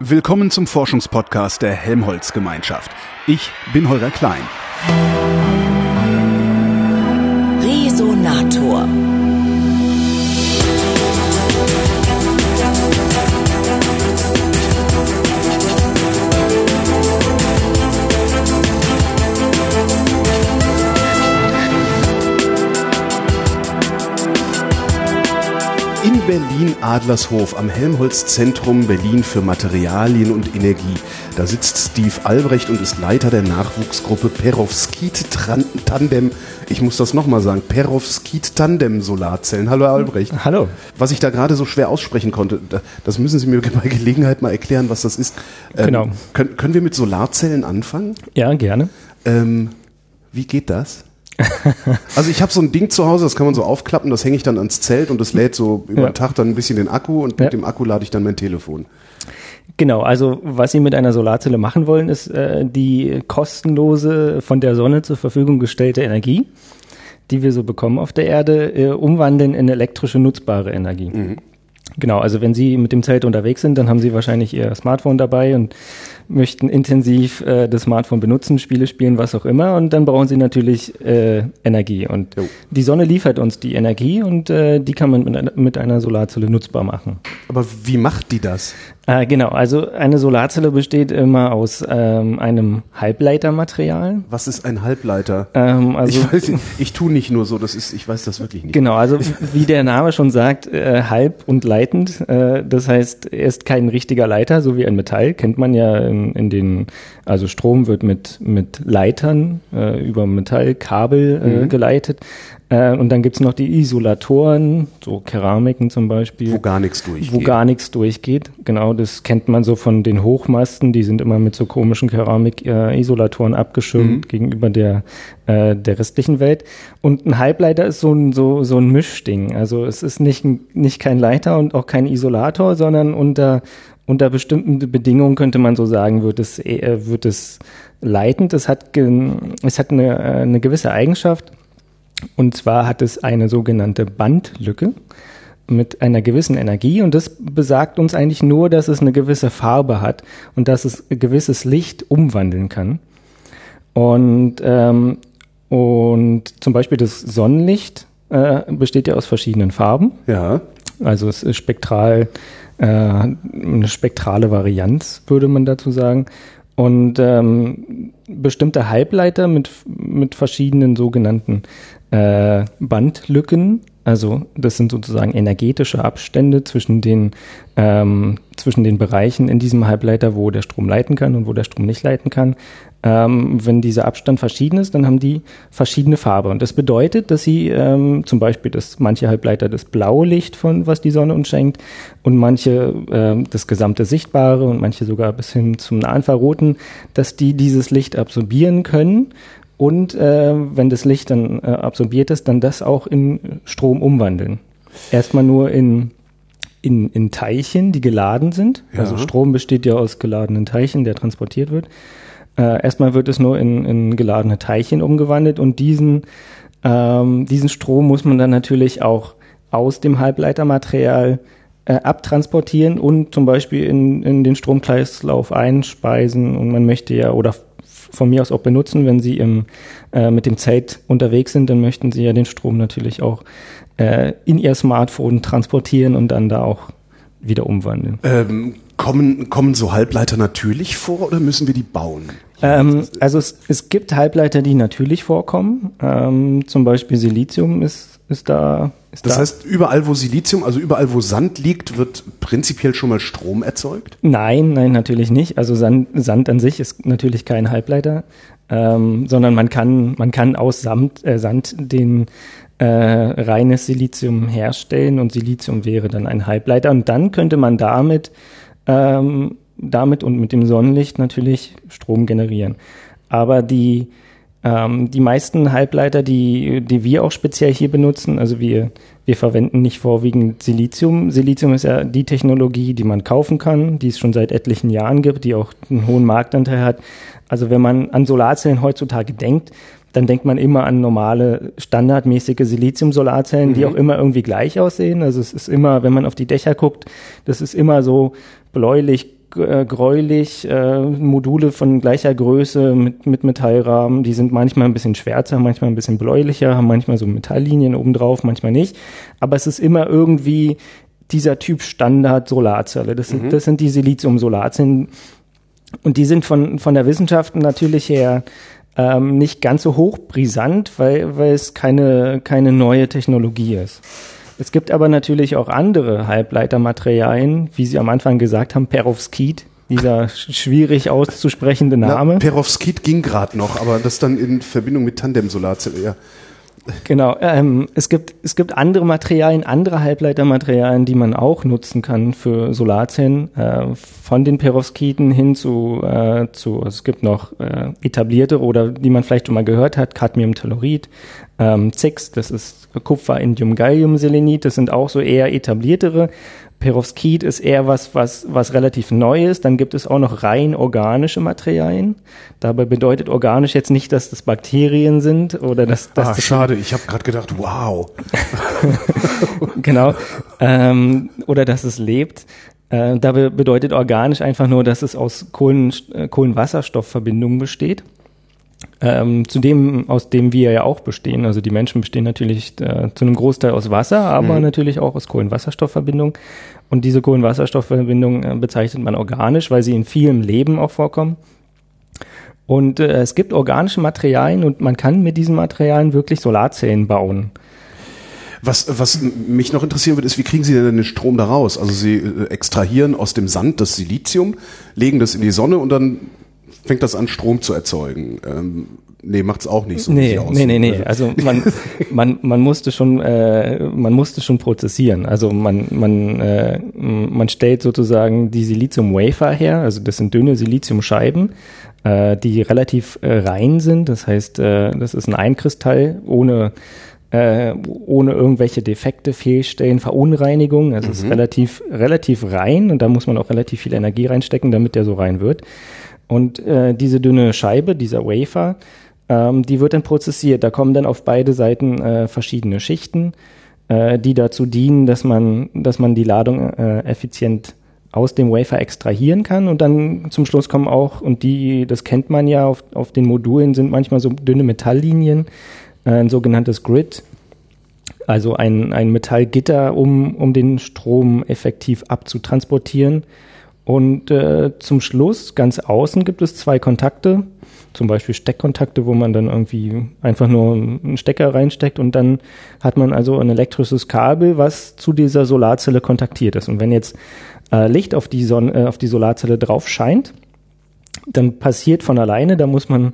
Willkommen zum Forschungspodcast der Helmholtz Gemeinschaft. Ich bin Holger Klein. Resonator. In Berlin-Adlershof am Helmholtz-Zentrum Berlin für Materialien und Energie. Da sitzt Steve Albrecht und ist Leiter der Nachwuchsgruppe Perovskit-Tandem. Ich muss das nochmal sagen. Perovskit-Tandem-Solarzellen. Hallo, Herr Albrecht. Hallo. Was ich da gerade so schwer aussprechen konnte, das müssen Sie mir bei Gelegenheit mal erklären, was das ist. Ähm, genau. Können, können wir mit Solarzellen anfangen? Ja, gerne. Ähm, wie geht das? also ich habe so ein Ding zu Hause, das kann man so aufklappen, das hänge ich dann ans Zelt und das lädt so über ja. den Tag dann ein bisschen den Akku und mit ja. dem Akku lade ich dann mein Telefon. Genau, also was Sie mit einer Solarzelle machen wollen, ist äh, die kostenlose von der Sonne zur Verfügung gestellte Energie, die wir so bekommen auf der Erde, äh, umwandeln in elektrische nutzbare Energie. Mhm. Genau, also wenn Sie mit dem Zelt unterwegs sind, dann haben Sie wahrscheinlich Ihr Smartphone dabei und möchten intensiv äh, das Smartphone benutzen, Spiele spielen, was auch immer. Und dann brauchen sie natürlich äh, Energie. Und jo. die Sonne liefert uns die Energie und äh, die kann man mit einer, mit einer Solarzelle nutzbar machen. Aber wie macht die das? Äh, genau, also eine Solarzelle besteht immer aus ähm, einem Halbleitermaterial. Was ist ein Halbleiter? Ähm, also, ich, weiß, ich tue nicht nur so, das ist, ich weiß das wirklich nicht. Genau, also wie der Name schon sagt, äh, halb und leitend. Äh, das heißt, er ist kein richtiger Leiter, so wie ein Metall, kennt man ja in, in den, also Strom wird mit, mit Leitern äh, über Metallkabel äh, mhm. geleitet. Äh, und dann gibt's noch die Isolatoren, so Keramiken zum Beispiel. Wo gar nichts durchgeht. Wo gar nichts durchgeht. Genau, das kennt man so von den Hochmasten, die sind immer mit so komischen Keramik-Isolatoren abgeschirmt mhm. gegenüber der, äh, der restlichen Welt. Und ein Halbleiter ist so ein, so, so ein Mischding. Also es ist nicht, nicht kein Leiter und auch kein Isolator, sondern unter, unter bestimmten Bedingungen könnte man so sagen, wird es, äh, wird es leitend. Es hat, es hat eine, äh, eine gewisse Eigenschaft und zwar hat es eine sogenannte Bandlücke mit einer gewissen Energie und das besagt uns eigentlich nur, dass es eine gewisse Farbe hat und dass es ein gewisses Licht umwandeln kann. Und, ähm, und zum Beispiel das Sonnenlicht äh, besteht ja aus verschiedenen Farben. Ja. Also es ist spektral, äh, eine spektrale Varianz, würde man dazu sagen. Und ähm, bestimmte Halbleiter mit, mit verschiedenen sogenannten äh, Bandlücken. Also das sind sozusagen energetische Abstände zwischen den, ähm, zwischen den Bereichen in diesem Halbleiter, wo der Strom leiten kann und wo der Strom nicht leiten kann. Ähm, wenn dieser Abstand verschieden ist, dann haben die verschiedene Farbe. Und das bedeutet, dass sie ähm, zum Beispiel, dass manche Halbleiter das blaue Licht von, was die Sonne uns schenkt, und manche ähm, das gesamte Sichtbare und manche sogar bis hin zum Infraroten, dass die dieses Licht absorbieren können und äh, wenn das Licht dann äh, absorbiert ist, dann das auch in Strom umwandeln. Erstmal nur in, in, in Teilchen, die geladen sind. Ja. Also Strom besteht ja aus geladenen Teilchen, der transportiert wird. Äh, erstmal wird es nur in, in geladene Teilchen umgewandelt und diesen, ähm, diesen Strom muss man dann natürlich auch aus dem Halbleitermaterial äh, abtransportieren und zum Beispiel in, in den Stromkreislauf einspeisen und man möchte ja oder von mir aus auch benutzen. Wenn Sie im, äh, mit dem Zelt unterwegs sind, dann möchten Sie ja den Strom natürlich auch äh, in Ihr Smartphone transportieren und dann da auch wieder umwandeln. Ähm, kommen, kommen so Halbleiter natürlich vor oder müssen wir die bauen? Ähm, also es, es gibt Halbleiter, die natürlich vorkommen. Ähm, zum Beispiel Silizium ist, ist da. Ist das da. heißt, überall wo Silizium, also überall wo Sand liegt, wird prinzipiell schon mal Strom erzeugt? Nein, nein, natürlich nicht. Also Sand, Sand an sich ist natürlich kein Halbleiter, ähm, sondern man kann, man kann aus Samt, äh, Sand den äh, reines Silizium herstellen und Silizium wäre dann ein Halbleiter und dann könnte man damit ähm, damit und mit dem Sonnenlicht natürlich Strom generieren. Aber die, ähm, die meisten Halbleiter, die, die wir auch speziell hier benutzen, also wir, wir verwenden nicht vorwiegend Silizium. Silizium ist ja die Technologie, die man kaufen kann, die es schon seit etlichen Jahren gibt, die auch einen hohen Marktanteil hat. Also wenn man an Solarzellen heutzutage denkt, dann denkt man immer an normale, standardmäßige Silizium-Solarzellen, mhm. die auch immer irgendwie gleich aussehen. Also es ist immer, wenn man auf die Dächer guckt, das ist immer so bläulich äh, gräulich, äh, Module von gleicher Größe mit, mit Metallrahmen, die sind manchmal ein bisschen schwärzer, manchmal ein bisschen bläulicher, haben manchmal so Metalllinien obendrauf, manchmal nicht. Aber es ist immer irgendwie dieser Typ Standard Solarzelle. Das sind, mhm. das sind die Silizium-Solarzellen. Und die sind von, von der Wissenschaft natürlich her ähm, nicht ganz so hochbrisant, weil, weil es keine, keine neue Technologie ist. Es gibt aber natürlich auch andere Halbleitermaterialien, wie Sie am Anfang gesagt haben, Perovskit, dieser schwierig auszusprechende Name. Na, Perovskit ging gerade noch, aber das dann in Verbindung mit Tandem-Solarzelle, ja. Genau. Ähm, es gibt es gibt andere Materialien, andere Halbleitermaterialien, die man auch nutzen kann für Solarzellen. Äh, von den Perovskiten hin zu äh, zu es gibt noch äh, etablierte oder die man vielleicht schon mal gehört hat, Cadmiumtellurid, ähm, ZIX, das ist Kupfer, Indium, Gallium, Selenit. Das sind auch so eher etabliertere Perovskit ist eher was, was, was relativ neu ist. Dann gibt es auch noch rein organische Materialien. Dabei bedeutet organisch jetzt nicht, dass das Bakterien sind oder dass, dass ah, das schade. Ich habe gerade gedacht, wow. genau. Ähm, oder dass es lebt. Äh, dabei bedeutet organisch einfach nur, dass es aus Kohlen, äh, Kohlenwasserstoffverbindungen besteht ähm, zu dem, aus dem wir ja auch bestehen. Also die Menschen bestehen natürlich äh, zu einem Großteil aus Wasser, aber mhm. natürlich auch aus Kohlenwasserstoffverbindungen. Und diese Kohlenwasserstoffverbindungen äh, bezeichnet man organisch, weil sie in vielem Leben auch vorkommen. Und äh, es gibt organische Materialien und man kann mit diesen Materialien wirklich Solarzellen bauen. Was, was mich noch interessieren würde, ist, wie kriegen Sie denn den Strom da raus? Also Sie äh, extrahieren aus dem Sand das Silizium, legen das in die Sonne und dann fängt das an, Strom zu erzeugen. Ähm, nee, macht's auch nicht so. Nee, nee, nee, nee. Also man, man, man musste schon, äh, man musste schon prozessieren. Also man, man, äh, man stellt sozusagen die Silizium-Wafer her. Also das sind dünne Siliziumscheiben, äh, die relativ äh, rein sind. Das heißt, äh, das ist ein Einkristall ohne äh, ohne irgendwelche Defekte, Fehlstellen, Verunreinigungen. Also mhm. es ist mhm. relativ, relativ rein und da muss man auch relativ viel Energie reinstecken, damit der so rein wird. Und äh, diese dünne Scheibe, dieser Wafer, ähm, die wird dann prozessiert. Da kommen dann auf beide Seiten äh, verschiedene Schichten, äh, die dazu dienen, dass man, dass man die Ladung äh, effizient aus dem Wafer extrahieren kann und dann zum Schluss kommen auch, und die, das kennt man ja, auf, auf den Modulen sind manchmal so dünne Metalllinien, äh, ein sogenanntes Grid, also ein, ein Metallgitter, um, um den Strom effektiv abzutransportieren. Und äh, zum Schluss, ganz außen, gibt es zwei Kontakte, zum Beispiel Steckkontakte, wo man dann irgendwie einfach nur einen Stecker reinsteckt und dann hat man also ein elektrisches Kabel, was zu dieser Solarzelle kontaktiert ist. Und wenn jetzt äh, Licht auf die, Sonne, äh, auf die Solarzelle drauf scheint, dann passiert von alleine, da muss man,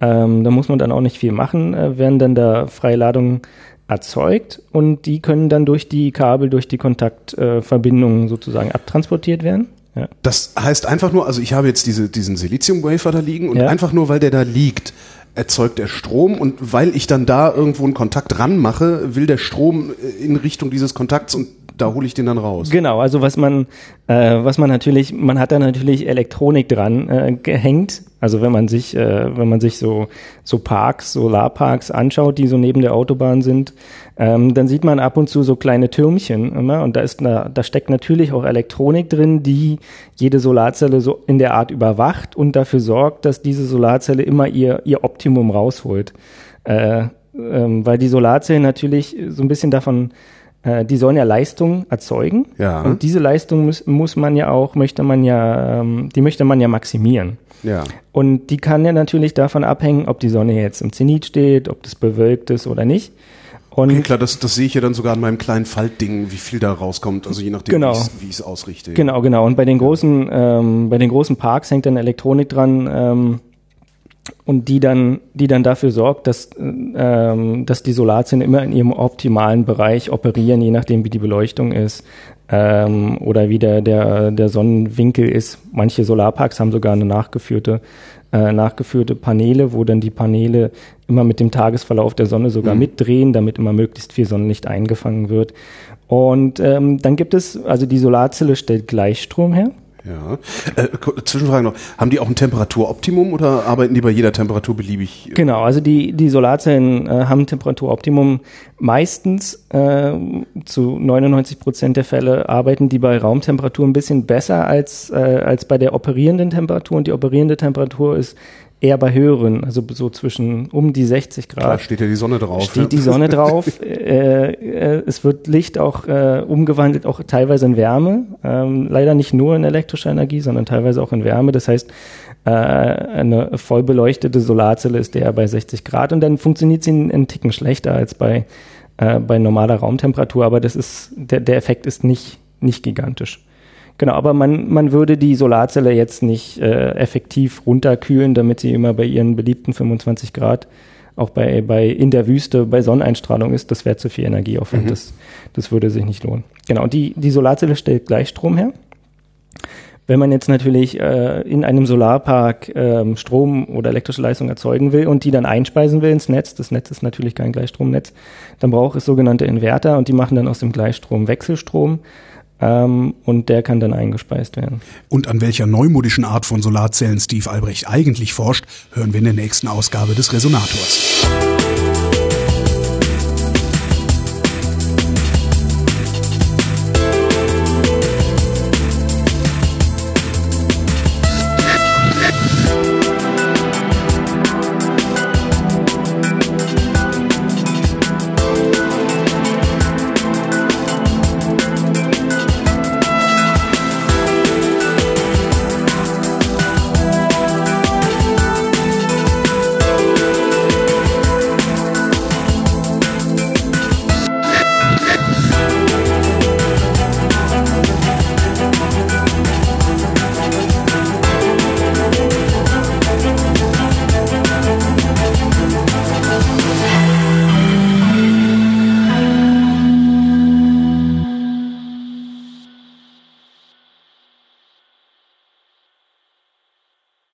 ähm, da muss man dann auch nicht viel machen, äh, werden dann da freie Ladungen erzeugt und die können dann durch die Kabel, durch die Kontaktverbindungen sozusagen abtransportiert werden. Ja. Das heißt einfach nur, also ich habe jetzt diese, diesen Silizium-Wafer da liegen und ja. einfach nur, weil der da liegt, erzeugt der Strom und weil ich dann da irgendwo einen Kontakt ranmache, will der Strom in Richtung dieses Kontakts und da hole ich den dann raus. Genau, also was man, äh, was man natürlich, man hat da natürlich Elektronik dran äh, gehängt. Also wenn man sich, äh, wenn man sich so so Parks, Solarparks anschaut, die so neben der Autobahn sind, ähm, dann sieht man ab und zu so kleine Türmchen immer und da ist da, da steckt natürlich auch Elektronik drin, die jede Solarzelle so in der Art überwacht und dafür sorgt, dass diese Solarzelle immer ihr ihr Optimum rausholt. Äh, ähm, weil die Solarzellen natürlich so ein bisschen davon äh, die sollen ja Leistung erzeugen. Ja. Und diese Leistung muss, muss man ja auch, möchte man ja, ähm, die möchte man ja maximieren. Ja. Und die kann ja natürlich davon abhängen, ob die Sonne jetzt im Zenit steht, ob das bewölkt ist oder nicht. Und okay, klar, das, das sehe ich ja dann sogar an meinem kleinen Faltding, wie viel da rauskommt, also je nachdem, genau. wie ich es ausrichte. Genau, genau. Und bei den großen, ähm, bei den großen Parks hängt dann Elektronik dran, ähm, und die dann, die dann dafür sorgt, dass, ähm, dass die Solarzellen immer in ihrem optimalen Bereich operieren, je nachdem wie die Beleuchtung ist ähm, oder wie der, der, der Sonnenwinkel ist. Manche Solarparks haben sogar eine nachgeführte, äh, nachgeführte Paneele, wo dann die Paneele immer mit dem Tagesverlauf der Sonne sogar mhm. mitdrehen, damit immer möglichst viel Sonnenlicht eingefangen wird. Und ähm, dann gibt es, also die Solarzelle stellt Gleichstrom her. Ja. Äh, Zwischenfrage noch. Haben die auch ein Temperaturoptimum oder arbeiten die bei jeder Temperatur beliebig? Genau, also die, die Solarzellen äh, haben ein Temperaturoptimum. Meistens äh, zu 99 Prozent der Fälle arbeiten die bei Raumtemperatur ein bisschen besser als, äh, als bei der operierenden Temperatur. Und die operierende Temperatur ist eher bei höheren, also so zwischen um die 60 Grad. Da steht ja die Sonne drauf. Steht die Sonne drauf. äh, äh, es wird Licht auch äh, umgewandelt, auch teilweise in Wärme. Ähm, leider nicht nur in elektrischer Energie, sondern teilweise auch in Wärme. Das heißt, äh, eine voll beleuchtete Solarzelle ist der bei 60 Grad und dann funktioniert sie einen Ticken schlechter als bei, äh, bei normaler Raumtemperatur. Aber das ist, der, der Effekt ist nicht, nicht gigantisch. Genau, aber man, man würde die Solarzelle jetzt nicht äh, effektiv runterkühlen, damit sie immer bei ihren beliebten 25 Grad auch bei, bei in der Wüste bei Sonneneinstrahlung ist. Das wäre zu viel Energieaufwand. Mhm. Das, das würde sich nicht lohnen. Genau, und die, die Solarzelle stellt Gleichstrom her. Wenn man jetzt natürlich äh, in einem Solarpark ähm, Strom oder elektrische Leistung erzeugen will und die dann einspeisen will ins Netz, das Netz ist natürlich kein Gleichstromnetz, dann braucht es sogenannte Inverter und die machen dann aus dem Gleichstrom Wechselstrom ähm, und der kann dann eingespeist werden. Und an welcher neumodischen Art von Solarzellen Steve Albrecht eigentlich forscht, hören wir in der nächsten Ausgabe des Resonators.